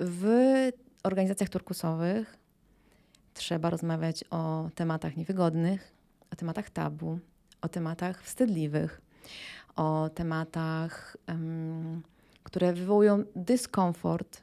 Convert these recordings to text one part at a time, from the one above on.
w organizacjach turkusowych trzeba rozmawiać o tematach niewygodnych, o tematach tabu, o tematach wstydliwych, o tematach, um, które wywołują dyskomfort,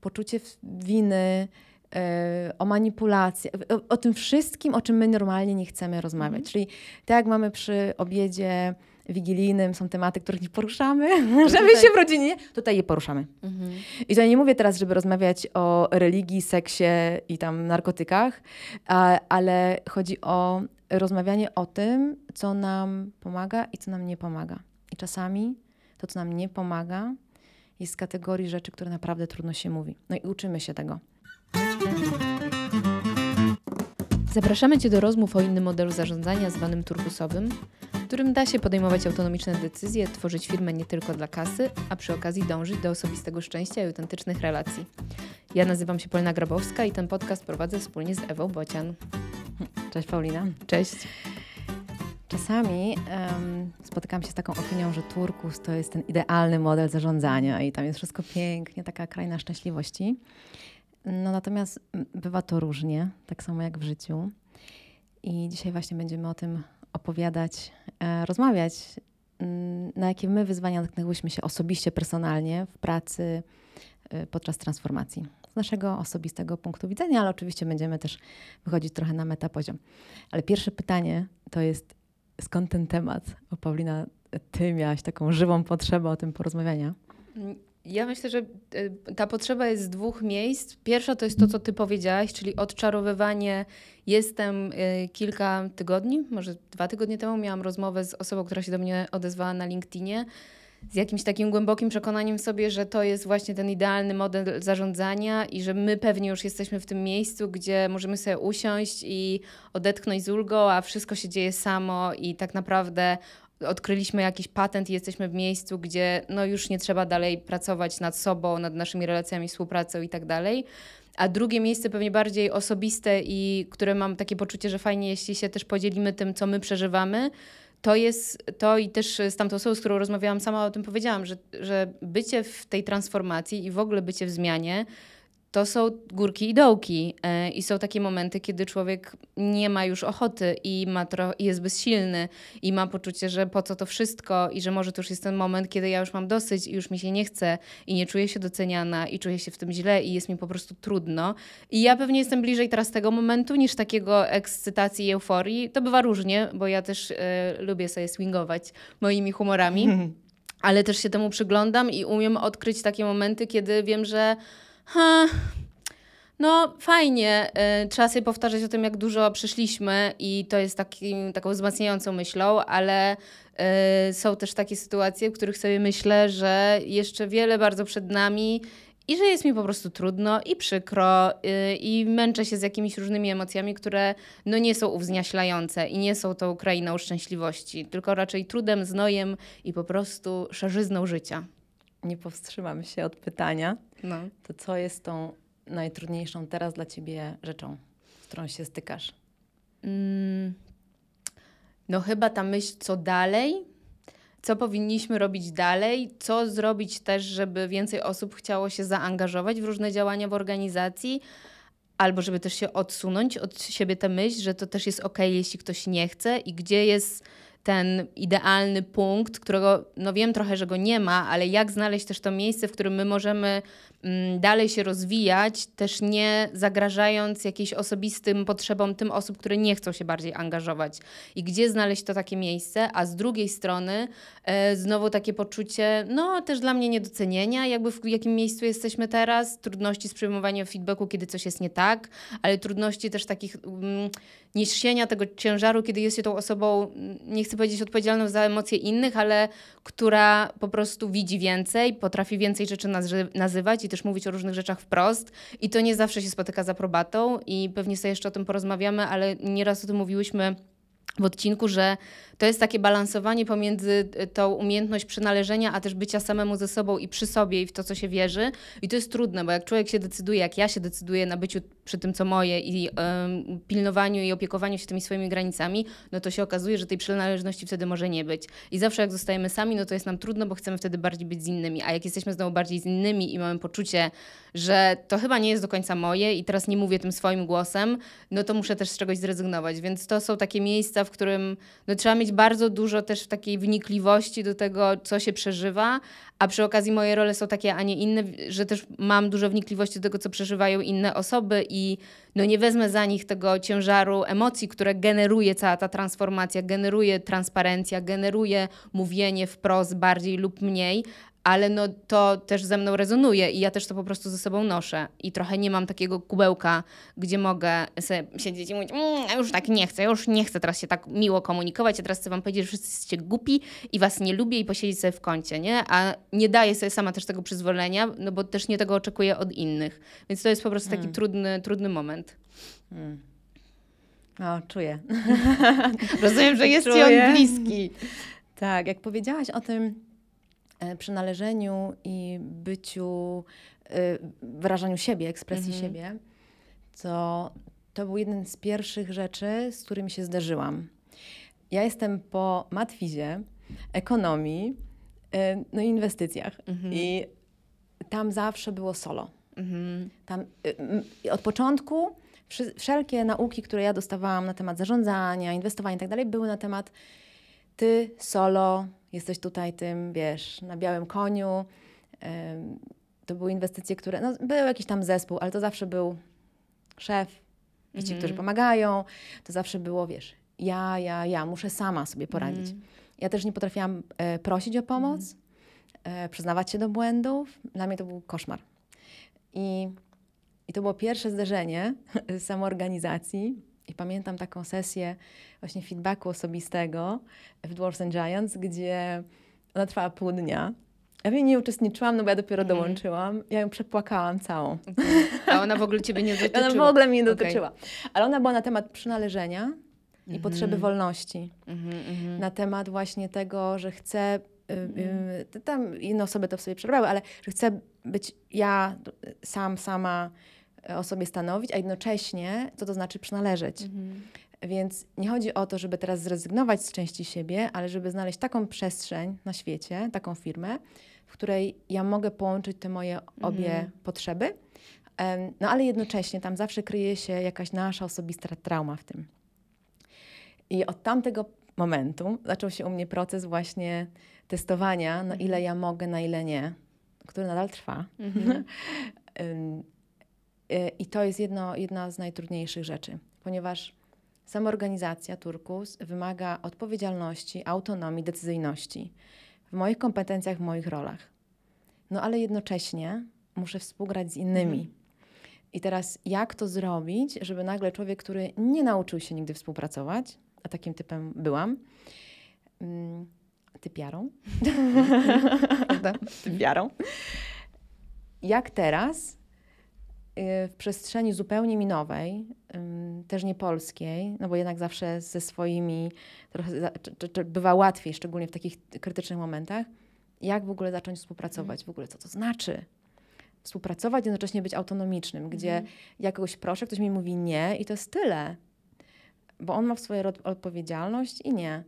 poczucie winy, e, o manipulacji, o, o, tym wszystkim, o czym my normalnie nie chcemy rozmawiać. Mhm. Czyli tak jak mamy przy obiedzie wigilijnym, są tematy, których nie poruszamy, żeby tutaj... się w rodzinie, tutaj je poruszamy. Mhm. I to nie mówię teraz, żeby rozmawiać o religii, seksie i tam narkotykach, a, ale chodzi o rozmawianie o tym, co nam pomaga i co nam nie pomaga. I czasami to, co nam nie pomaga, jest z kategorii rzeczy, które naprawdę trudno się mówi. No i uczymy się tego. Zapraszamy Cię do rozmów o innym modelu zarządzania zwanym turbusowym, w którym da się podejmować autonomiczne decyzje, tworzyć firmę nie tylko dla kasy, a przy okazji dążyć do osobistego szczęścia i autentycznych relacji. Ja nazywam się Polina Grabowska i ten podcast prowadzę wspólnie z Ewą Bocian. Cześć Paulina. Cześć. Czasami um, spotykam się z taką opinią, że Turkus to jest ten idealny model zarządzania i tam jest wszystko pięknie, taka kraina szczęśliwości. No natomiast bywa to różnie, tak samo jak w życiu. I dzisiaj właśnie będziemy o tym opowiadać, e, rozmawiać, mm, na jakie my wyzwania natknęłyśmy się osobiście, personalnie w pracy e, podczas transformacji. Z naszego osobistego punktu widzenia, ale oczywiście będziemy też wychodzić trochę na metapoziom. Ale pierwsze pytanie to jest, skąd ten temat? O Paulina, ty miałaś taką żywą potrzebę o tym porozmawiania. Ja myślę, że e, ta potrzeba jest z dwóch miejsc. Pierwsza to jest to, co ty powiedziałaś, czyli odczarowywanie. Jestem e, kilka tygodni, może dwa tygodnie temu miałam rozmowę z osobą, która się do mnie odezwała na LinkedInie z jakimś takim głębokim przekonaniem sobie, że to jest właśnie ten idealny model zarządzania i że my pewnie już jesteśmy w tym miejscu, gdzie możemy sobie usiąść i odetchnąć z ulgą, a wszystko się dzieje samo i tak naprawdę odkryliśmy jakiś patent i jesteśmy w miejscu, gdzie no już nie trzeba dalej pracować nad sobą, nad naszymi relacjami, współpracą i tak dalej. A drugie miejsce pewnie bardziej osobiste i które mam takie poczucie, że fajnie, jeśli się też podzielimy tym, co my przeżywamy, to jest to i też z tamtą osobą, z którą rozmawiałam, sama o tym powiedziałam, że, że bycie w tej transformacji i w ogóle bycie w zmianie to są górki i dołki. E, I są takie momenty, kiedy człowiek nie ma już ochoty i ma tro- jest bezsilny i ma poczucie, że po co to wszystko i że może to już jest ten moment, kiedy ja już mam dosyć i już mi się nie chce i nie czuję się doceniana i czuję się w tym źle i jest mi po prostu trudno. I ja pewnie jestem bliżej teraz tego momentu niż takiego ekscytacji i euforii. To bywa różnie, bo ja też y, lubię sobie swingować moimi humorami. ale też się temu przyglądam i umiem odkryć takie momenty, kiedy wiem, że ha, no fajnie, y, trzeba sobie powtarzać o tym, jak dużo przeszliśmy i to jest takim, taką wzmacniającą myślą, ale y, są też takie sytuacje, w których sobie myślę, że jeszcze wiele bardzo przed nami i że jest mi po prostu trudno i przykro y, i męczę się z jakimiś różnymi emocjami, które no nie są uwzniaślające i nie są tą krainą szczęśliwości, tylko raczej trudem, znojem i po prostu szarzyzną życia. Nie powstrzymam się od pytania, no. to co jest tą najtrudniejszą teraz dla ciebie rzeczą, z którą się stykasz? Mm, no chyba ta myśl, co dalej, co powinniśmy robić dalej, co zrobić też, żeby więcej osób chciało się zaangażować w różne działania w organizacji, albo żeby też się odsunąć od siebie tę myśl, że to też jest ok, jeśli ktoś nie chce i gdzie jest ten idealny punkt, którego no wiem trochę, że go nie ma, ale jak znaleźć też to miejsce, w którym my możemy dalej się rozwijać, też nie zagrażając jakimś osobistym potrzebom tym osób, które nie chcą się bardziej angażować. I gdzie znaleźć to takie miejsce, a z drugiej strony e, znowu takie poczucie, no też dla mnie niedocenienia, jakby w jakim miejscu jesteśmy teraz, trudności z przyjmowaniem feedbacku, kiedy coś jest nie tak, ale trudności też takich mm, niesienia tego ciężaru, kiedy jest się tą osobą, nie chcę powiedzieć odpowiedzialną za emocje innych, ale która po prostu widzi więcej, potrafi więcej rzeczy nazywać i też mówić o różnych rzeczach wprost. I to nie zawsze się spotyka z aprobatą i pewnie sobie jeszcze o tym porozmawiamy, ale nieraz o tym mówiłyśmy w odcinku, że to jest takie balansowanie pomiędzy e, tą umiejętność przynależenia, a też bycia samemu ze sobą i przy sobie i w to, co się wierzy. I to jest trudne, bo jak człowiek się decyduje, jak ja się decyduję na byciu przy tym, co moje i pilnowaniu i opiekowaniu się tymi swoimi granicami, no to się okazuje, że tej przynależności wtedy może nie być. I zawsze jak zostajemy sami, no to jest nam trudno, bo chcemy wtedy bardziej być z innymi. A jak jesteśmy znowu bardziej z innymi i mamy poczucie, że to chyba nie jest do końca moje i teraz nie mówię tym swoim głosem, no to muszę też z czegoś zrezygnować. Więc to są takie miejsca, w którym no, trzeba mieć bardzo dużo też takiej wnikliwości do tego, co się przeżywa, a przy okazji moje role są takie, a nie inne, że też mam dużo wnikliwości do tego, co przeżywają inne osoby i no nie wezmę za nich tego ciężaru emocji, które generuje cała ta transformacja, generuje transparencja, generuje mówienie wprost bardziej lub mniej, ale no to też ze mną rezonuje i ja też to po prostu ze sobą noszę. I trochę nie mam takiego kubełka, gdzie mogę sobie siedzieć i mówić, mmm, ja już tak nie chcę, ja już nie chcę teraz się tak miło komunikować, a teraz chcę wam powiedzieć, że wszyscy jesteście głupi i was nie lubię i posiedzieć sobie w kącie, nie? A nie daję sobie sama też tego przyzwolenia, no bo też nie tego oczekuję od innych. Więc to jest po prostu taki hmm. trudny, trudny moment. Hmm. O, czuję. Rozumiem, że jest czuję. ci on bliski. Tak, jak powiedziałaś o tym, przynależeniu i byciu, e, wyrażaniu siebie, ekspresji mhm. siebie, to to był jeden z pierwszych rzeczy, z którymi się zderzyłam. Ja jestem po matwizie, ekonomii, e, no i inwestycjach. Mhm. I tam zawsze było solo. Mhm. Tam od początku wszelkie nauki, które ja dostawałam na temat zarządzania, inwestowania i tak dalej, były na temat ty solo, jesteś tutaj tym, wiesz, na białym koniu. To były inwestycje, które, no, był jakiś tam zespół, ale to zawsze był szef i ci, którzy mhm. pomagają. To zawsze było, wiesz, ja, ja, ja, muszę sama sobie poradzić. Mm. Ja też nie potrafiłam e, prosić o pomoc, mm. e, przyznawać się do błędów. Dla mnie to był koszmar. I, i to było pierwsze zderzenie z samoorganizacji. I pamiętam taką sesję właśnie feedbacku osobistego w Dwarfs and Giants, gdzie ona trwała pół dnia. Ja w niej nie uczestniczyłam, no bo ja dopiero mm. dołączyłam. Ja ją przepłakałam całą. Okay. A ona w ogóle ciebie nie dotyczyła? Ona w ogóle mnie nie dotyczyła. Okay. Ale ona była na temat przynależenia mm -hmm. i mhm. potrzeby wolności. Mm -hmm. Na temat właśnie tego, że chcę y, y, tam inne osoby to w sobie przebrały, ale że chcę być ja sam, sama o sobie stanowić, a jednocześnie co to znaczy przynależeć. Mhm. Więc nie chodzi o to, żeby teraz zrezygnować z części siebie, ale żeby znaleźć taką przestrzeń na świecie, taką firmę, w której ja mogę połączyć te moje obie mhm. potrzeby, no ale jednocześnie tam zawsze kryje się jakaś nasza osobista trauma w tym. I od tamtego momentu zaczął się u mnie proces właśnie testowania, na ile ja mogę, na ile nie, który nadal trwa. Mhm. Y, I to jest jedno, jedna z najtrudniejszych rzeczy, ponieważ samoorganizacja Turkus wymaga odpowiedzialności, autonomii, decyzyjności w moich kompetencjach, w moich rolach. No ale jednocześnie muszę współgrać z innymi. Mhm. I teraz jak to zrobić, żeby nagle człowiek, który nie nauczył się nigdy współpracować, a takim typem byłam, mm, typiarą, typiarą, jak teraz w przestrzeni zupełnie minowej, też nie polskiej, no bo jednak zawsze ze swoimi trochę bywa łatwiej, szczególnie w takich krytycznych momentach, jak w ogóle zacząć współpracować, w ogóle co to znaczy. Współpracować, jednocześnie być autonomicznym, gdzie mhm. ja kogoś proszę, ktoś mi mówi nie i to jest tyle, bo on ma w swojej odpowiedzialność i nie.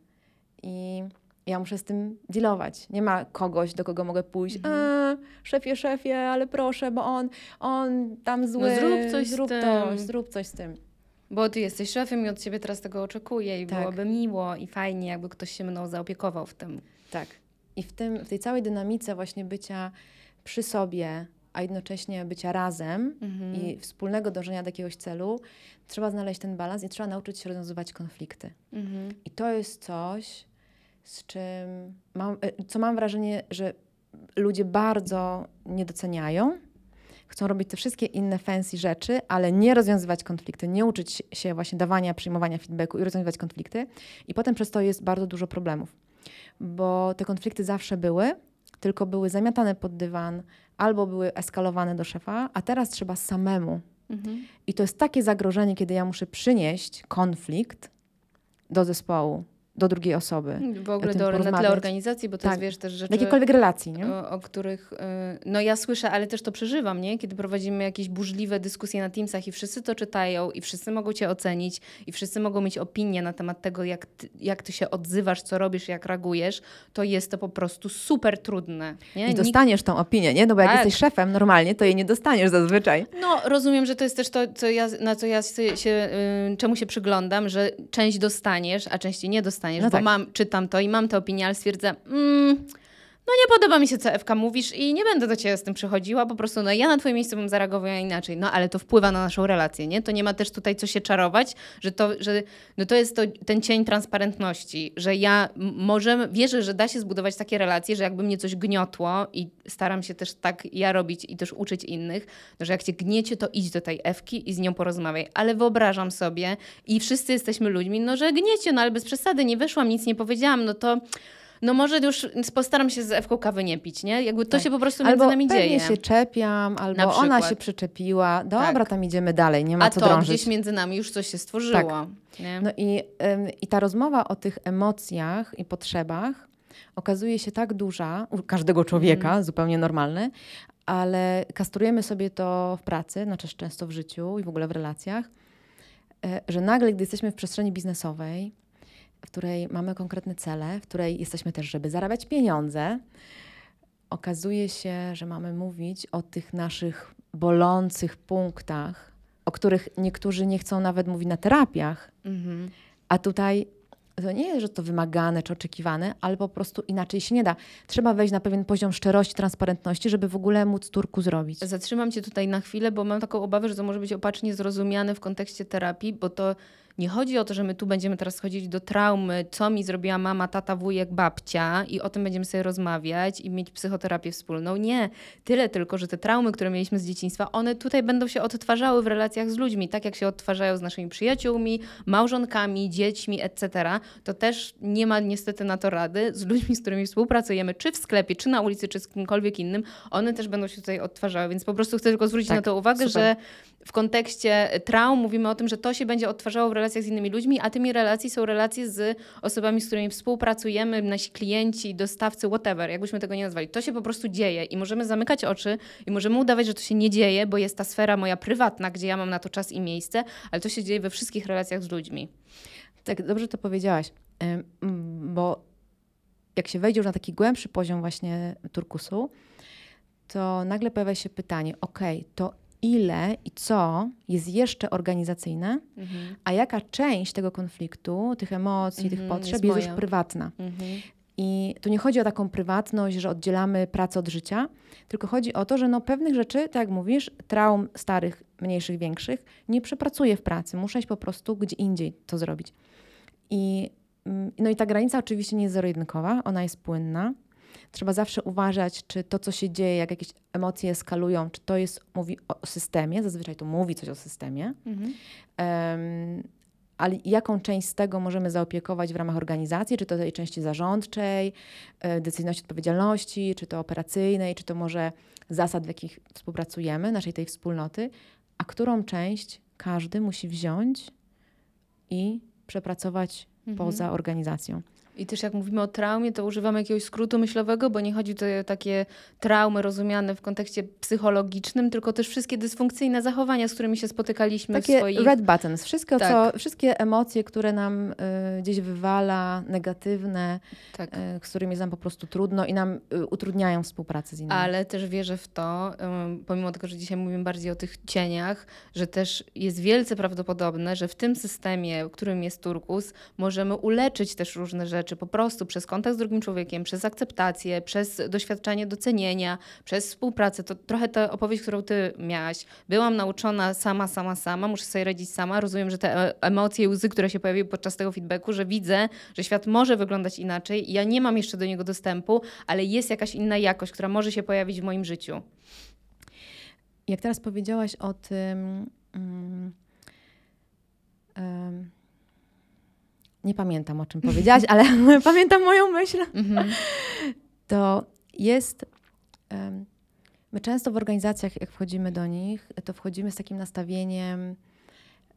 I ja muszę z tym dealować. Nie ma kogoś, do kogo mogę pójść. Mhm. E, szefie, szefie, ale proszę, bo on, on tam zły. No zrób coś zrób z to, tym. Zrób coś z tym. Bo ty jesteś szefem i od ciebie teraz tego oczekuję i tak. byłoby miło i fajnie, jakby ktoś się mną zaopiekował w tym. Tak. I w, tym, w tej całej dynamice właśnie bycia przy sobie, a jednocześnie bycia razem mhm. i wspólnego dążenia do jakiegoś celu, trzeba znaleźć ten balans i trzeba nauczyć się rozwiązywać konflikty. Mhm. I to jest coś, z czym mam, e, co mam wrażenie, że ludzie bardzo nie doceniają. Chcą robić te wszystkie inne fancy rzeczy, ale nie rozwiązywać konflikty, nie uczyć się właśnie dawania, przyjmowania feedbacku i rozwiązywać konflikty. I potem przez to jest bardzo dużo problemów, bo te konflikty zawsze były, tylko były zamiatane pod dywan albo były eskalowane do szefa, a teraz trzeba samemu. Mhm. I to jest takie zagrożenie, kiedy ja muszę przynieść konflikt do zespołu do drugiej osoby. W ogóle do, na tle organizacji, bo to Tak. jest, wiesz, też rzeczy... Jakiejkolwiek relacji, nie? o, o których, y, no ja słyszę, ale też to przeżywam, nie? Kiedy prowadzimy jakieś burzliwe dyskusje na Teamsach i wszyscy to czytają i wszyscy mogą cię ocenić i wszyscy mogą mieć opinię na temat tego, jak ty, jak ty się odzywasz, co robisz, jak reagujesz, to jest to po prostu super trudne, nie? I Nikt- dostaniesz tą opinię, nie? No bo jak Tak. jesteś szefem normalnie, to jej nie dostaniesz zazwyczaj. No, rozumiem, że to jest też to, co ja, na co ja się, się, y, czemu się przyglądam, że część dostaniesz, a części nie dostaniesz, No bo tak. mam, czytam to i mam tę opinię, ale stwierdzam, mm, no nie podoba mi się, co Ewka mówisz i nie będę do ciebie z tym przychodziła, po prostu no ja na twoim miejscu bym zareagowała inaczej, no ale to wpływa na naszą relację, nie? To nie ma też tutaj co się czarować, że to, że no to jest to, ten cień transparentności, że ja m- możemy, wierzę, że da się zbudować takie relacje, że jakby mnie coś gniotło i staram się też tak ja robić i też uczyć innych, no, że jak cię gniecie, to idź do tej Ewki i z nią porozmawiaj. Ale wyobrażam sobie i wszyscy jesteśmy ludźmi, no że gniecie, no ale bez przesady, nie wyszłam, nic nie powiedziałam, no to no może już postaram się z Ewką kawy nie pić, nie? Jakby to Tak. się po prostu między Albo nami dzieje. się czepiam, albo Na ona się przyczepiła. Dobra, Tak. tam idziemy dalej, nie ma A co to drążyć. gdzieś między nami już coś się stworzyło. Nie? No i, ym, i ta rozmowa o tych emocjach i potrzebach okazuje się tak duża u każdego człowieka, Mhm. zupełnie normalny, ale kastrujemy sobie to w pracy, znaczy często w życiu i w ogóle w relacjach, e, że nagle, gdy jesteśmy w przestrzeni biznesowej, w której mamy konkretne cele, w której jesteśmy też, żeby zarabiać pieniądze, okazuje się, że mamy mówić o tych naszych bolących punktach, o których niektórzy nie chcą nawet mówić na terapiach, Mhm. a tutaj to nie jest, że to wymagane czy oczekiwane, ale po prostu inaczej się nie da. Trzeba wejść na pewien poziom szczerości, transparentności, żeby w ogóle móc turku zrobić. Zatrzymam cię tutaj na chwilę, bo mam taką obawę, że to może być opacznie zrozumiane w kontekście terapii, bo to nie chodzi o to, że my tu będziemy teraz chodzić do traumy, co mi zrobiła mama, tata, wujek, babcia i o tym będziemy sobie rozmawiać i mieć psychoterapię wspólną. Nie. Tyle tylko, że te traumy, które mieliśmy z dzieciństwa, one tutaj będą się odtwarzały w relacjach z ludźmi, tak jak się odtwarzają z naszymi przyjaciółmi, małżonkami, dziećmi, etc. To też nie ma niestety na to rady. Z ludźmi, z którymi współpracujemy, czy w sklepie, czy na ulicy, czy z kimkolwiek innym, one też będą się tutaj odtwarzały. Więc po prostu chcę tylko zwrócić Tak, na to uwagę, super. że w kontekście traum mówimy o tym, że to się będzie odtwarzało w relacjach z innymi ludźmi, a tymi relacji są relacje z osobami, z którymi współpracujemy, nasi klienci, dostawcy, whatever, jakbyśmy tego nie nazwali. To się po prostu dzieje i możemy zamykać oczy i możemy udawać, że to się nie dzieje, bo jest ta sfera moja prywatna, gdzie ja mam na to czas i miejsce, ale to się dzieje we wszystkich relacjach z ludźmi. Tak, dobrze to powiedziałaś, bo jak się wejdzie już na taki głębszy poziom właśnie turkusu, to nagle pojawia się pytanie, ok, to ile i co jest jeszcze organizacyjne, a jaka część tego konfliktu, tych emocji, tych Mhm, potrzeb jest jest, już prywatna. I tu nie chodzi o taką prywatność, że oddzielamy pracę od życia, tylko chodzi o to, że no pewnych rzeczy, tak jak mówisz, traum starych, mniejszych, większych, nie przepracuję w pracy. Muszę iść po prostu gdzie indziej to zrobić. I, mm, no i ta granica oczywiście nie jest zero-jedynkowa, ona jest płynna. Trzeba zawsze uważać, czy to, co się dzieje, jak jakieś emocje eskalują, czy to jest, mówi o systemie, zazwyczaj to mówi coś o systemie, Em, ale jaką część z tego możemy zaopiekować w ramach organizacji, czy to tej części zarządczej, e, decyzyjności, odpowiedzialności, czy to operacyjnej, czy to może zasad, w jakich współpracujemy, naszej tej wspólnoty, a którą część każdy musi wziąć i przepracować poza organizacją. I też jak mówimy o traumie, to używamy jakiegoś skrótu myślowego, bo nie chodzi tutaj o takie traumy rozumiane w kontekście psychologicznym, tylko też wszystkie dysfunkcyjne zachowania, z którymi się spotykaliśmy w Takie swoich... red buttons, wszystko, Tak. co, wszystkie emocje, które nam y, gdzieś wywala, negatywne, Tak. y, z którymi jest nam po prostu trudno i nam y, utrudniają współpracę z innymi. Ale też wierzę w to, pomimo tego, że dzisiaj mówimy bardziej o tych cieniach, że też jest wielce prawdopodobne, że w tym systemie, którym jest turkus, możemy uleczyć też różne rzeczy po prostu przez kontakt z drugim człowiekiem, przez akceptację, przez doświadczenie docenienia, przez współpracę. To trochę ta opowieść, którą ty miałaś. Byłam nauczona sama, sama, sama, muszę sobie radzić sama. Rozumiem, że te e- emocje i łzy, które się pojawiły podczas tego feedbacku, że widzę, że świat może wyglądać inaczej. Ja nie mam jeszcze do niego dostępu, ale jest jakaś inna jakość, która może się pojawić w moim życiu. Jak teraz powiedziałaś o tym. mm, em, nie pamiętam o czym powiedziałaś, ale pamiętam moją myśl. Mhm. To jest. em, my często w organizacjach, jak wchodzimy do nich, to wchodzimy z takim nastawieniem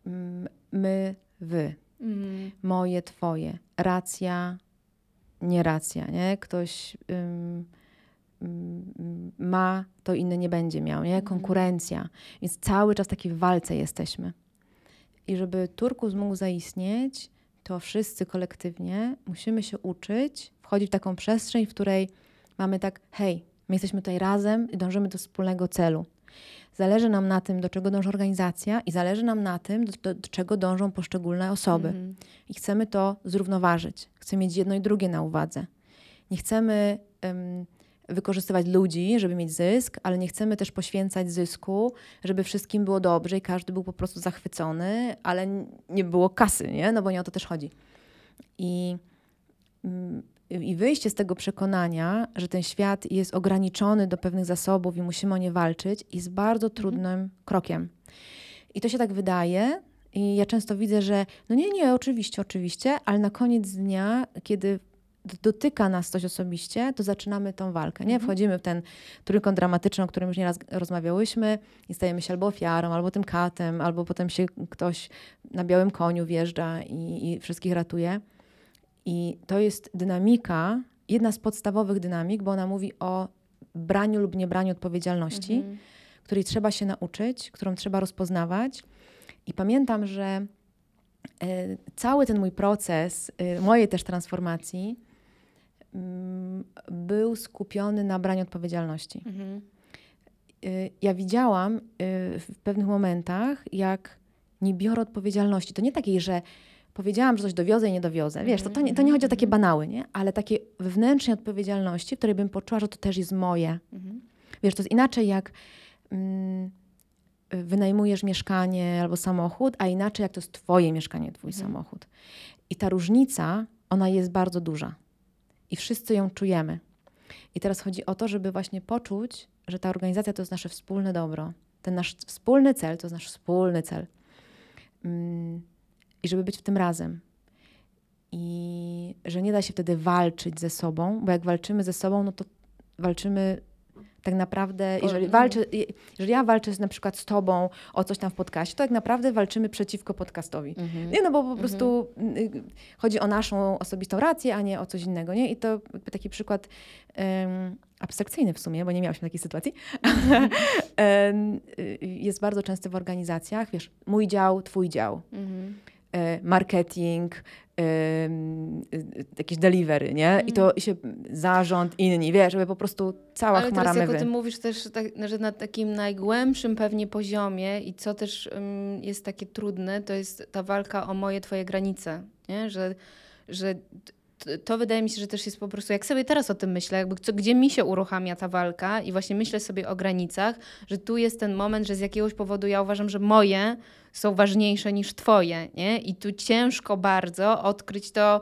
mm, my, wy. Mm. Moje, twoje. Racja, nie racja, nie? Ktoś ym, ma, to inny nie będzie miał, nie? Mhm. Konkurencja. Więc cały czas taki w walce jesteśmy. I żeby turkus mógł zaistnieć, to wszyscy kolektywnie musimy się uczyć wchodzić w taką przestrzeń, w której mamy tak, hej, my jesteśmy tutaj razem i dążymy do wspólnego celu. Zależy nam na tym, do czego dąży organizacja, i zależy nam na tym, do, do, do czego dążą poszczególne osoby. -hmm. I chcemy to zrównoważyć. Chcemy mieć jedno i drugie na uwadze. Nie chcemy um, wykorzystywać ludzi, żeby mieć zysk, ale nie chcemy też poświęcać zysku, żeby wszystkim było dobrze i każdy był po prostu zachwycony, ale nie było kasy, nie? No bo nie o to też chodzi. I mm, i wyjście z tego przekonania, że ten świat jest ograniczony do pewnych zasobów i musimy o nie walczyć, jest bardzo mhm. trudnym mhm. krokiem. I to się tak wydaje. I ja często widzę, że no nie, nie, oczywiście, oczywiście, ale na koniec dnia, kiedy dotyka nas coś osobiście, to zaczynamy tą walkę. Nie? Mhm. Wchodzimy w ten trójkąt dramatyczny, o którym już nieraz rozmawiałyśmy i stajemy się albo ofiarą, albo tym katem, albo potem się ktoś na białym koniu wjeżdża i, i wszystkich ratuje. I to jest dynamika, jedna z podstawowych dynamik, bo ona mówi o braniu lub niebraniu odpowiedzialności, mhm. której trzeba się nauczyć, którą trzeba rozpoznawać. I pamiętam, że y, cały ten mój proces, y, mojej też transformacji, był skupiony na braniu odpowiedzialności. Mhm. ja widziałam w pewnych momentach, jak nie biorę odpowiedzialności. To nie takiej, że powiedziałam, że coś dowiozę i nie dowiozę. Wiesz, to, to, nie, to nie chodzi o takie mhm. banały, nie? Ale takie wewnętrznej odpowiedzialności, której bym poczuła, że to też jest moje. Mhm. Wiesz, to jest inaczej jak mm, wynajmujesz mieszkanie albo samochód, a inaczej jak to jest twoje mieszkanie, twój mhm. samochód. I ta różnica, ona jest bardzo duża. I wszyscy ją czujemy. I teraz chodzi o to, żeby właśnie poczuć, że ta organizacja to jest nasze wspólne dobro. Ten nasz wspólny cel to jest nasz wspólny cel. Mm i żeby być w tym razem. I że nie da się wtedy walczyć ze sobą, bo jak walczymy ze sobą, no to walczymy tak naprawdę, jeżeli, walczę, jeżeli ja walczę na przykład z tobą o coś tam w podcaście, to tak naprawdę walczymy przeciwko podcastowi. Mhm. Nie, no bo po mhm. prostu y, chodzi o naszą osobistą rację, a nie o coś innego, nie? I to taki przykład um, abstrakcyjny w sumie, bo nie miałyśmy takiej sytuacji, um, jest bardzo częsty w organizacjach, wiesz, mój dział, twój dział. Mhm. E, marketing, jakieś delivery, nie? Mm. I to mhm. się zarząd, inni, wiesz, żeby po prostu cała Ale chmara teraz jak o tym mówisz też, tak, że na takim najgłębszym pewnie poziomie i co też um, jest takie trudne, to jest ta walka o moje, twoje granice, nie? Że, że to wydaje mi się, że też jest po prostu, jak sobie teraz o tym myślę, jakby co, gdzie mi się uruchamia ta walka i właśnie myślę sobie o granicach, że tu jest ten moment, że z jakiegoś powodu ja uważam, że moje są ważniejsze niż twoje, nie? I tu ciężko bardzo odkryć to,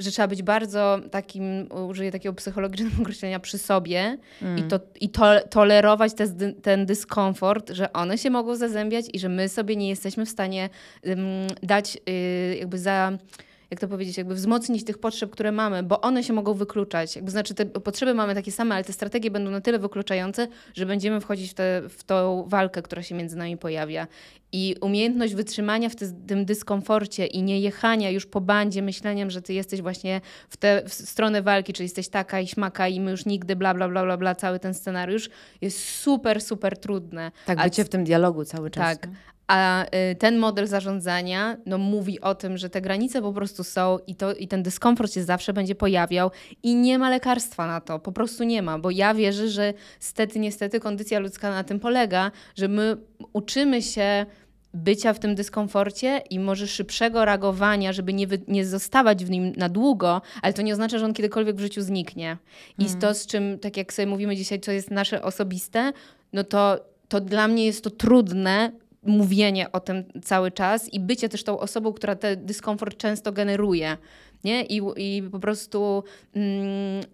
że trzeba być bardzo takim, użyję takiego psychologicznego określenia, przy sobie mm. i, to, i to, tolerować te, ten dyskomfort, że one się mogą zazębiać i że my sobie nie jesteśmy w stanie um, dać y, jakby za jak to powiedzieć, jakby wzmocnić tych potrzeb, które mamy, bo one się mogą wykluczać. Jakby znaczy te potrzeby mamy takie same, ale te strategie będą na tyle wykluczające, że będziemy wchodzić w, te, w tą walkę, która się między nami pojawia. I umiejętność wytrzymania w tym dyskomforcie i nie jechania już po bandzie myśleniem, że ty jesteś właśnie w tę stronę walki, czyli jesteś taka i śmaka i my już nigdy bla, bla, bla, bla, bla, cały ten scenariusz jest super, super trudne. Tak, A bycie w tym dialogu cały czas. Tak. A y, ten model zarządzania no, mówi o tym, że te granice po prostu są i, to, i ten dyskomfort się zawsze będzie pojawiał i nie ma lekarstwa na to, po prostu nie ma, bo ja wierzę, że stety, niestety kondycja ludzka na tym polega, że my uczymy się bycia w tym dyskomforcie i może szybszego reagowania, żeby nie, wy, nie zostawać w nim na długo, ale to nie oznacza, że on kiedykolwiek w życiu zniknie. I mm. to, z czym, tak jak sobie mówimy dzisiaj, co jest nasze osobiste, no to, to dla mnie jest to trudne mówienie o tym cały czas i bycie też tą osobą, która ten dyskomfort często generuje. Nie? I, i po prostu mm,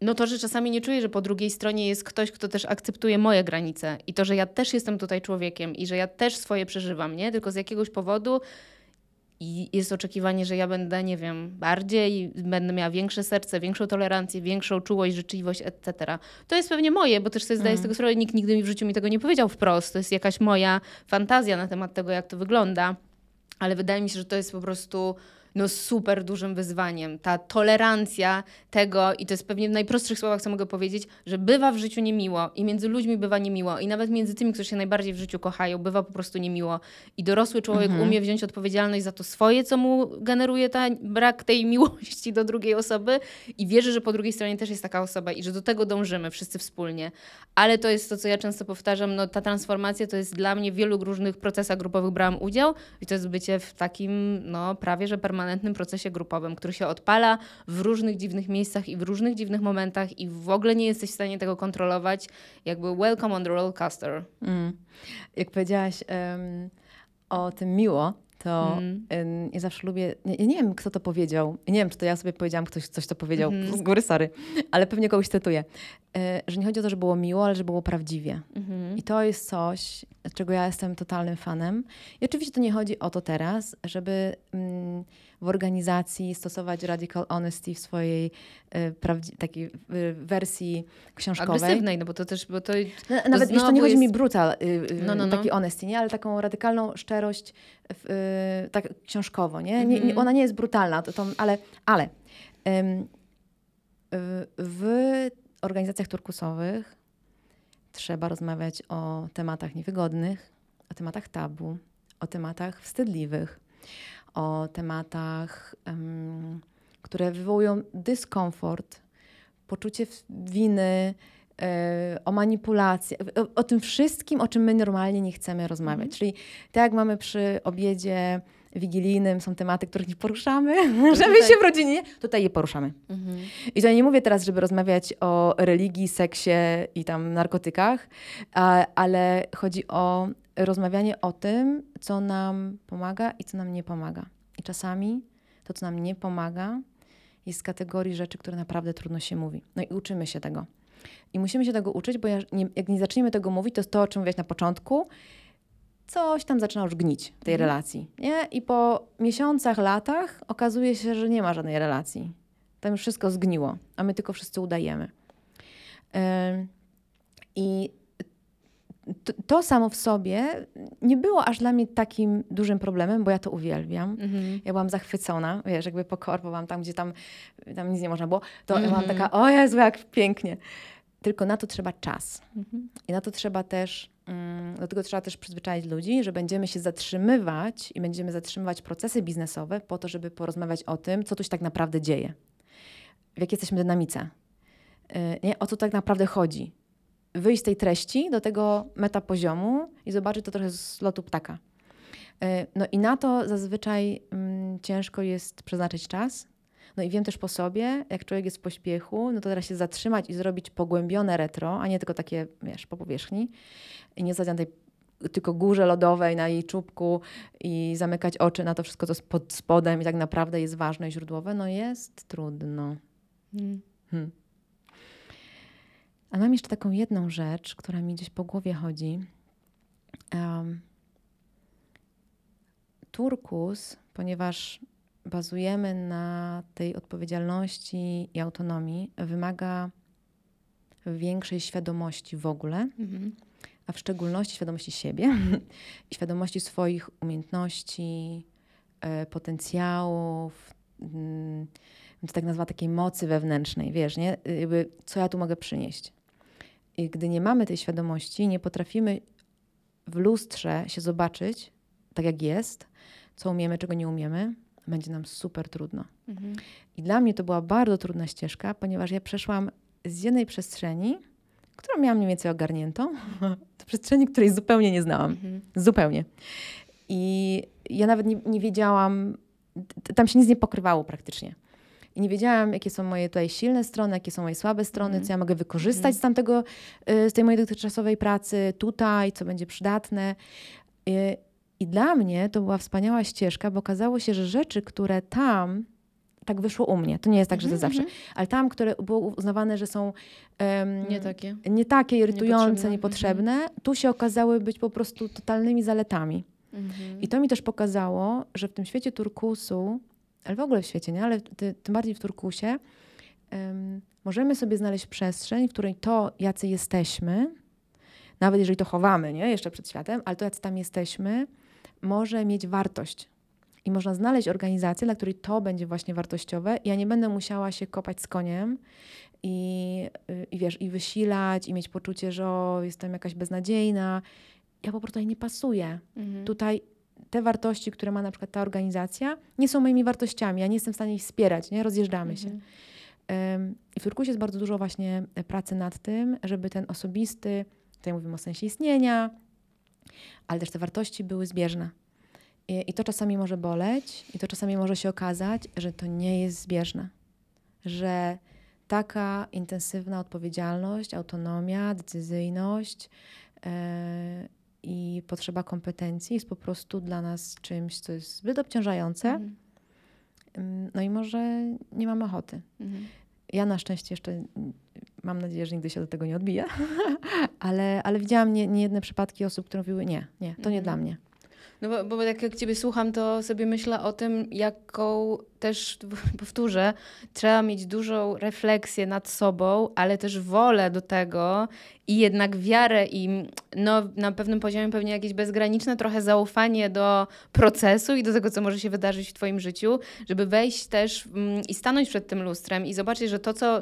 no to, że czasami nie czuję, że po drugiej stronie jest ktoś, kto też akceptuje moje granice i to, że ja też jestem tutaj człowiekiem i że ja też swoje przeżywam, nie? Tylko z jakiegoś powodu i jest oczekiwanie, że ja będę, nie wiem, bardziej, będę miała większe serce, większą tolerancję, większą czułość, życzliwość, etc. To jest pewnie moje, bo też sobie zdaję mm. z tego sprawę, nikt nigdy mi w życiu mi tego nie powiedział wprost. To jest jakaś moja fantazja na temat tego, jak to wygląda. ale wydaje mi się, że to jest po prostu no super dużym wyzwaniem. Ta tolerancja tego, i to jest pewnie w najprostszych słowach, co mogę powiedzieć, że bywa w życiu niemiło i między ludźmi bywa niemiło i nawet między tymi, którzy się najbardziej w życiu kochają, bywa po prostu niemiło. I dorosły człowiek mhm. umie wziąć odpowiedzialność za to swoje, co mu generuje ta, brak tej miłości do drugiej osoby i wierzy, że po drugiej stronie też jest taka osoba i że do tego dążymy wszyscy wspólnie. Ale to jest to, co ja często powtarzam, no ta transformacja to jest dla mnie w wielu różnych procesach grupowych brałam udział i to jest bycie w takim, no prawie, że permanentnym permanentnym procesie grupowym, który się odpala w różnych dziwnych miejscach i w różnych dziwnych momentach i w ogóle nie jesteś w stanie tego kontrolować. Jakby welcome on the roller coaster. Mm. Jak powiedziałaś um, o tym miło, to mm. ja zawsze lubię, nie, nie, wiem kto to powiedział, nie wiem czy to ja sobie powiedziałam, ktoś coś to powiedział, mm. z góry sorry, ale pewnie kogoś cytuję, e, że nie chodzi o to, że było miło, ale że było prawdziwie. Mm. I to jest coś, czego ja jestem totalnym fanem. I oczywiście to nie chodzi o to teraz, żeby mm, w organizacji stosować radical honesty w swojej y, takiej y, wersji książkowej. Agresywnej, no bo to też... Bo to, no, to Nawet jeszcze nie chodzi jest... mi brutal, y, no, no, no. taki honesty, nie? ale taką radykalną szczerość tak książkowo. Nie? Nie, nie, mhm. ona nie jest brutalna, to, to, ale, ale w organizacjach turkusowych trzeba rozmawiać o tematach niewygodnych, o tematach tabu, o tematach wstydliwych, o tematach, które wywołują dyskomfort, poczucie winy, e, o manipulację, o, o, tym wszystkim, o czym my normalnie nie chcemy rozmawiać. Mm. Czyli tak jak mamy przy obiedzie wigilijnym, są tematy, których nie poruszamy, żeby się w rodzinie, tutaj je poruszamy. Mhm. I to ja nie mówię teraz, żeby rozmawiać o religii, seksie i tam narkotykach, ale chodzi o rozmawianie o tym, co nam pomaga i co nam nie pomaga. I czasami to, co nam nie pomaga, jest z kategorii rzeczy, które naprawdę trudno się mówi. No i uczymy się tego. I musimy się tego uczyć, bo jak nie zaczniemy tego mówić, to jest to, o czym mówiłaś na początku, coś tam zaczyna już gnić w tej mhm. relacji. Nie? I po miesiącach, latach okazuje się, że nie ma żadnej relacji. Tam już wszystko zgniło, a my tylko wszyscy udajemy. Yy, I to, to, samo w sobie nie było aż dla mnie takim dużym problemem, bo ja to uwielbiam. Mhm. Ja byłam zachwycona, wiesz, jakby pokorbowałam tam, gdzie tam, tam nic nie można było, to mhm. byłam taka, o Jezu, jak pięknie. Tylko na to trzeba czas. Mhm. I na to trzeba też, mm, do tego trzeba też przyzwyczaić ludzi, że będziemy się zatrzymywać i będziemy zatrzymywać procesy biznesowe po to, żeby porozmawiać o tym, co tu się tak naprawdę dzieje. W jakiej jesteśmy dynamice. Yy, nie? O co tak naprawdę chodzi wyjść z tej treści do tego metapoziomu i zobaczyć to trochę z lotu ptaka. E, no i na to zazwyczaj mm, ciężko jest przeznaczyć czas. No i wiem też po sobie, jak człowiek jest w pośpiechu, no to teraz się zatrzymać i zrobić pogłębione retro, a nie tylko takie, wiesz, po powierzchni. I nie zadać tej tylko górze lodowej na jej czubku i zamykać oczy na to wszystko, co jest pod spodem i tak naprawdę jest ważne i źródłowe, no jest trudno. Hmm. Hmm. A mam jeszcze taką jedną rzecz, która mi gdzieś po głowie chodzi. Um, turkus, ponieważ bazujemy na tej odpowiedzialności i autonomii, wymaga większej świadomości w ogóle, mhm. a w szczególności świadomości siebie i świadomości swoich umiejętności, e, potencjałów, mm, to tak nazwa takiej mocy wewnętrznej, wiesz, nie? Jakby, co ja tu mogę przynieść. I gdy nie mamy tej świadomości, nie potrafimy w lustrze się zobaczyć tak, jak jest, co umiemy, czego nie umiemy, będzie nam super trudno. Mhm. I dla mnie to była bardzo trudna ścieżka, ponieważ ja przeszłam z jednej przestrzeni, którą miałam mniej więcej ogarniętą, do przestrzeni, której zupełnie nie znałam. Mhm. Zupełnie. I ja nawet nie, nie wiedziałam, tam się nic nie pokrywało praktycznie i nie wiedziałam, jakie są moje tutaj silne strony, jakie są moje słabe strony, mm. co ja mogę wykorzystać mm. z tamtego, y, z tej mojej dotychczasowej pracy tutaj, co będzie przydatne. I, dla mnie to była wspaniała ścieżka, bo okazało się, że rzeczy, które tam tak wyszło u mnie. To nie jest tak, że to mhm, zawsze. Mhm. Ale tam, które było uznawane, że są um, nie takie, nie takie irytujące, niepotrzebne, niepotrzebne mm tu się okazały być po prostu totalnymi zaletami. Mm I to mi też pokazało, że w tym świecie turkusu ale w ogóle w świecie, nie? ale ty, tym bardziej w turkusie, um, możemy sobie znaleźć przestrzeń, w której to, jacy jesteśmy, nawet jeżeli to chowamy nie? jeszcze przed światem, ale to, jacy tam jesteśmy, może mieć wartość. I można znaleźć organizację, dla której to będzie właśnie wartościowe. Ja nie będę musiała się kopać z koniem i, y, i wiesz, i wysilać, i mieć poczucie, że o, jestem jakaś beznadziejna. Ja po prostu tutaj nie pasuję. Mhm. Tutaj te wartości, które ma na przykład ta organizacja, nie są moimi wartościami. Ja nie jestem w stanie ich wspierać, nie? Rozjeżdżamy się. Mhm. Ym, I w Turkusie jest bardzo dużo właśnie pracy nad tym, żeby ten osobisty, tutaj mówimy o sensie istnienia, ale też te wartości były zbieżne. I, I to czasami może boleć, i to czasami może się okazać, że to nie jest zbieżne. Że taka intensywna odpowiedzialność, autonomia, decyzyjność yy, i potrzeba kompetencji jest po prostu dla nas czymś, co jest zbyt obciążające. Mhm. Ym, No i może nie mamy ochoty. Mhm. Ja na szczęście jeszcze mam nadzieję, że nigdy się do tego nie odbiję, ale, ale widziałam nie, niejedne przypadki osób, które mówiły nie, nie, to nie Mhm. dla mnie. No bo, bo jak, jak Ciebie słucham, to sobie myślę o tym, jaką też, powtórzę, trzeba mieć dużą refleksję nad sobą, ale też wolę do tego i jednak wiarę i no, na pewnym poziomie pewnie jakieś bezgraniczne trochę zaufanie do procesu i do tego, co może się wydarzyć w Twoim życiu, żeby wejść też mm, i stanąć przed tym lustrem i zobaczyć, że to, co,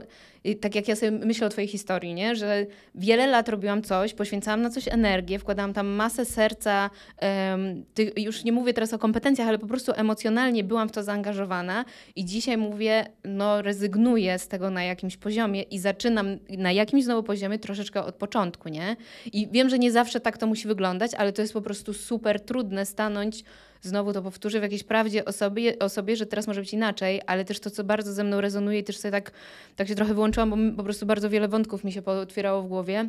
tak jak ja sobie myślę o Twojej historii, nie? że wiele lat robiłam coś, poświęcałam na coś energię, wkładałam tam masę serca, em, ty, już nie mówię teraz o kompetencjach, ale po prostu emocjonalnie byłam w to zaangażowana i dzisiaj mówię, no rezygnuję z tego na jakimś poziomie i zaczynam na jakimś znowu poziomie troszeczkę od początku, nie? I wiem, że nie zawsze tak to musi wyglądać, ale to jest po prostu super trudne stanąć, znowu to powtórzę, w jakiejś prawdzie o sobie, o sobie, że teraz może być inaczej, ale też to, co bardzo ze mną rezonuje i też sobie tak, tak się trochę wyłączyłam, bo po prostu bardzo wiele wątków mi się pootwierało w głowie,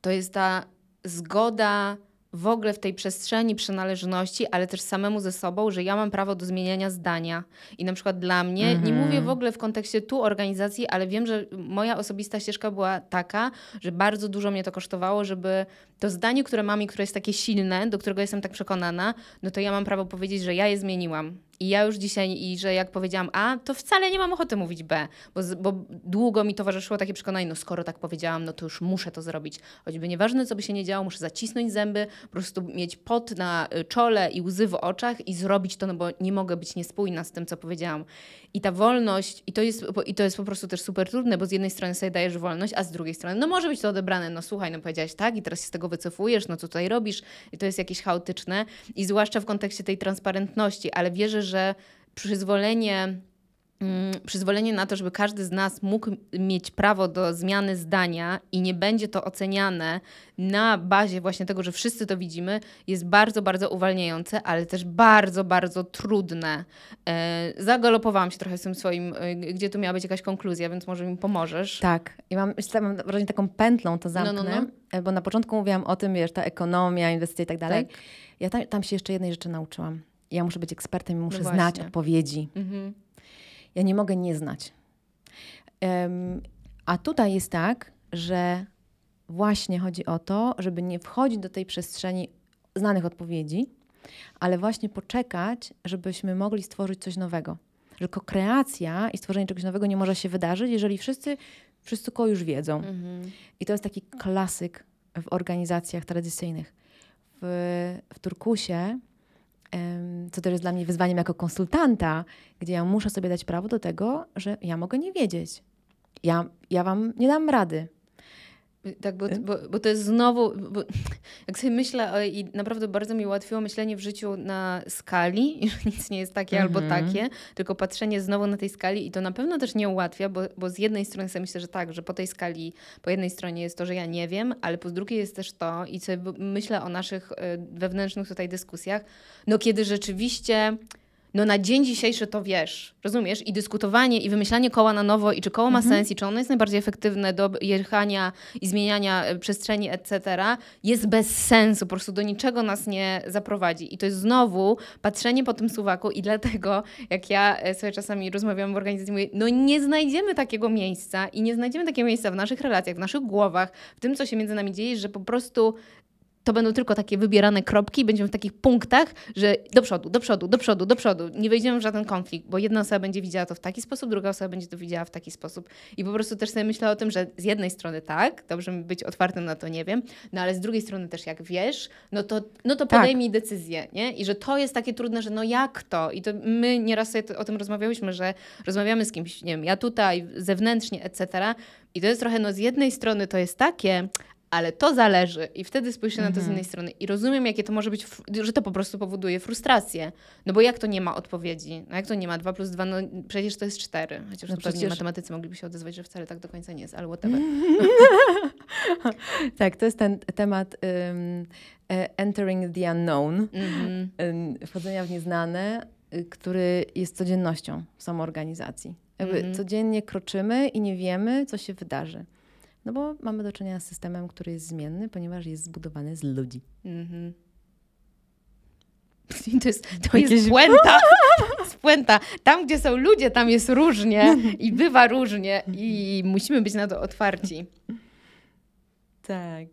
to jest ta zgoda w ogóle w tej przestrzeni przynależności, ale też samemu ze sobą, że ja mam prawo do zmieniania zdania. I na przykład dla mnie, nie Mhm. mówię w ogóle w kontekście tu organizacji, ale wiem, że moja osobista ścieżka była taka, że bardzo dużo mnie to kosztowało, żeby to zdanie, które mam i które jest takie silne, do którego jestem tak przekonana, no to ja mam prawo powiedzieć, że ja je zmieniłam. I ja już dzisiaj, i że jak powiedziałam A, to wcale nie mam ochoty mówić B, bo, bo długo mi towarzyszyło takie przekonanie, no skoro tak powiedziałam, no to już muszę to zrobić. Choćby nieważne, co by się nie działo, muszę zacisnąć zęby, po prostu mieć pot na y, czole i łzy w oczach i zrobić to, no bo nie mogę być niespójna z tym, co powiedziałam. I ta wolność, i to jest, i to jest po prostu też super trudne, bo z jednej strony sobie dajesz wolność, a z drugiej strony, no może być to odebrane, no słuchaj, no powiedziałaś tak i teraz się z tego wycofujesz, no co tutaj robisz i to jest jakieś chaotyczne i zwłaszcza w kontekście tej transparentności, ale wierzę, że przyzwolenie przyzwolenie na to, żeby każdy z nas mógł mieć prawo do zmiany zdania i nie będzie to oceniane na bazie właśnie tego, że wszyscy to widzimy, jest bardzo, bardzo uwalniające, ale też bardzo, bardzo trudne. E, zagalopowałam się trochę z tym swoim, e, gdzie tu miała być jakaś konkluzja, więc może mi pomożesz. Tak. I mam, myślę, mam wrażenie, taką pętlą to No, zamknę, no, no. e, bo na początku mówiłam o tym, wiesz, ta ekonomia, inwestycje i tak dalej. Tak. Ja tam, tam się jeszcze jednej rzeczy nauczyłam. Ja muszę być ekspertem i muszę No znać odpowiedzi. Mhm. Ja nie mogę nie znać. Em, a tutaj jest tak, że właśnie chodzi o to, żeby nie wchodzić do tej przestrzeni znanych odpowiedzi, ale właśnie poczekać, żebyśmy mogli stworzyć coś nowego. Że kreacja i stworzenie czegoś nowego nie może się wydarzyć, jeżeli wszyscy wszystko już wiedzą. Mhm. I to jest taki klasyk w organizacjach tradycyjnych. W, w Turkusie, co też jest dla mnie wyzwaniem jako konsultanta, gdzie ja muszę sobie dać prawo do tego, że ja mogę nie wiedzieć. Ja, ja wam nie dam rady. Tak, bo, bo, bo to jest znowu, bo, jak sobie myślę, o, i naprawdę bardzo mi ułatwiło myślenie w życiu na skali, że nic nie jest takie albo Mhm. takie, tylko patrzenie znowu na tej skali i to na pewno też nie ułatwia, bo, bo z jednej strony sobie myślę, że tak, że po tej skali, po jednej stronie jest to, że ja nie wiem, ale po drugiej jest też to i sobie myślę o naszych y, wewnętrznych tutaj dyskusjach, no kiedy rzeczywiście no na dzień dzisiejszy to wiesz, rozumiesz? I dyskutowanie i wymyślanie koła na nowo i czy koło ma sens i czy ono jest najbardziej efektywne do jechania i zmieniania e, przestrzeni, etc., jest bez sensu, po prostu do niczego nas nie zaprowadzi. I to jest znowu patrzenie po tym suwaku i dlatego, jak ja e, sobie czasami rozmawiam w organizacji, mówię, no nie znajdziemy takiego miejsca i nie znajdziemy takiego miejsca w naszych relacjach, w naszych głowach, w tym, co się między nami dzieje, że po prostu to będą tylko takie wybierane kropki, będziemy w takich punktach, że do przodu, do przodu, do przodu, do przodu. Nie wejdziemy w żaden konflikt, bo jedna osoba będzie widziała to w taki sposób, druga osoba będzie to widziała w taki sposób. I po prostu też sobie myślę o tym, że z jednej strony tak, dobrze być otwartym na to, nie wiem, no ale z drugiej strony też jak wiesz, no to, no to Tak. podejmij decyzję, nie? I że to jest takie trudne, że no jak to? I to my nieraz sobie to- o tym rozmawiałyśmy, że rozmawiamy z kimś, nie wiem, ja tutaj, zewnętrznie, etc. I to jest trochę, no z jednej strony to jest takie, ale to zależy. I wtedy spójrz się na to z jednej strony. I rozumiem, jakie to może być, że to po prostu powoduje frustrację. No bo jak to nie ma odpowiedzi? No jak to nie ma 2 plus 2? No przecież to jest 4. Chociaż No no pewnie przecież- matematycy mogliby się odezwać, że wcale tak do końca nie jest, ale whatever. Tak, to jest ten temat e, entering the unknown, Mhm. wchodzenia w nieznane, y, który jest codziennością w samoorganizacji. Jakby Mhm. Codziennie kroczymy i nie wiemy, co się wydarzy. No bo mamy do czynienia z systemem, który jest zmienny, ponieważ jest zbudowany z ludzi. Mhm. To jest, to Jakieś- jest puenta. Puenta. Tam, gdzie są ludzie, tam jest różnie i bywa różnie i musimy być na to otwarci. Tak.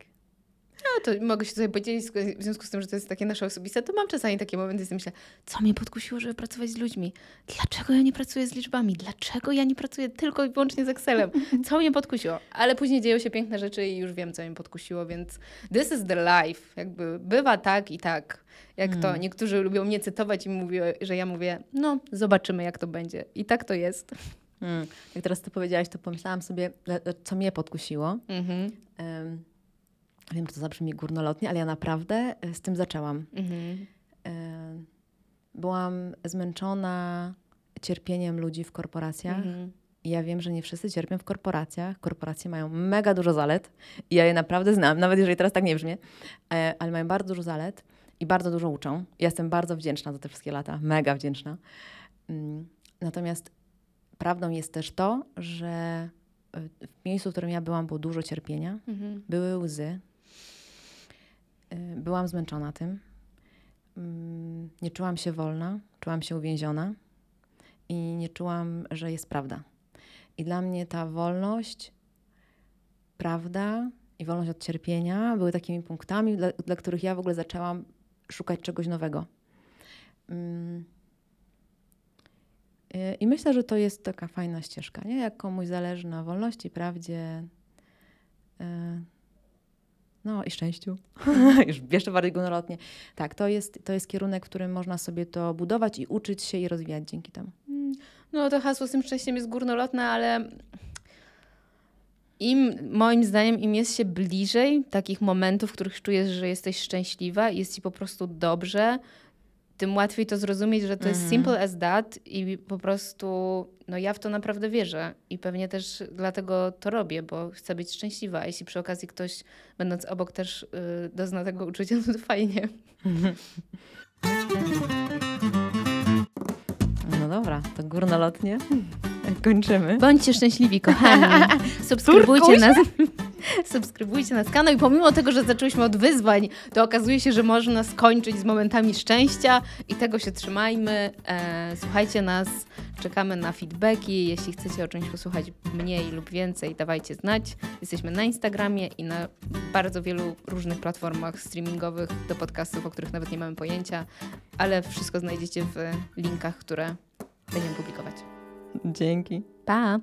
No to mogę się sobie podzielić w związku z tym, że to jest takie nasze osobiste, to mam czasami takie momenty, że myślę, co mnie podkusiło, żeby pracować z ludźmi? Dlaczego ja nie pracuję z liczbami? Dlaczego ja nie pracuję tylko i wyłącznie z Excelem? Co mnie podkusiło? Ale później dzieją się piękne rzeczy i już wiem, co mnie podkusiło, więc this is the life. Jakby bywa tak i tak. Jak to niektórzy lubią mnie cytować i mówią, że ja mówię, no zobaczymy, jak to będzie. I tak to jest. Mm. Jak teraz to powiedziałaś, to pomyślałam sobie, co mnie podkusiło. Mhm. Em, wiem, że to zabrzmi górnolotnie, ale ja naprawdę e, z tym zaczęłam. Mhm. E, Byłam zmęczona cierpieniem ludzi w korporacjach. Mhm. Ja wiem, że nie wszyscy cierpią w korporacjach. Korporacje mają mega dużo zalet. I ja je naprawdę znam, nawet jeżeli teraz tak nie brzmi, e, ale mają bardzo dużo zalet i bardzo dużo uczą. Ja jestem bardzo wdzięczna za te wszystkie lata, mega wdzięczna. Mm, Natomiast prawdą jest też to, że w miejscu, w którym ja byłam, było dużo cierpienia, Mhm. były łzy. Y, Byłam zmęczona tym. Mm, Nie czułam się wolna, czułam się uwięziona i nie czułam, że jest prawda. I dla mnie ta wolność, prawda i wolność od cierpienia były takimi punktami, dla, dla których ja w ogóle zaczęłam szukać czegoś nowego. Mm. Y, I myślę, że to jest taka fajna ścieżka, nie? Jak komuś zależy na wolności, prawdzie, y, no i szczęściu. Już jeszcze bardziej górnolotnie. Tak, to jest, to jest kierunek, w którym można sobie to budować i uczyć się i rozwijać dzięki temu. No to hasło z tym szczęściem jest górnolotne, ale im, moim zdaniem, im jest się bliżej takich momentów, w których czujesz, że jesteś szczęśliwa i jest ci po prostu dobrze, tym łatwiej to zrozumieć, że to jest Mhm. simple as that i po prostu, no ja w to naprawdę wierzę i pewnie też dlatego to robię, bo chcę być szczęśliwa. Jeśli przy okazji ktoś, będąc obok, też y, dozna tego uczucia, no to fajnie. No dobra, to górnolotnie kończymy. Bądźcie szczęśliwi, kochani. Subskrybujcie nas. Subskrybujcie nas kanał i pomimo tego, że zaczęliśmy od wyzwań, to okazuje się, że można skończyć z momentami szczęścia i tego się trzymajmy. E, słuchajcie nas, czekamy na feedbacki. Jeśli chcecie o czymś posłuchać mniej lub więcej, dawajcie znać. Jesteśmy na Instagramie i na bardzo wielu różnych platformach streamingowych do podcastów, o których nawet nie mamy pojęcia, ale wszystko znajdziecie w linkach, które będziemy publikować. Dzięki. Pa!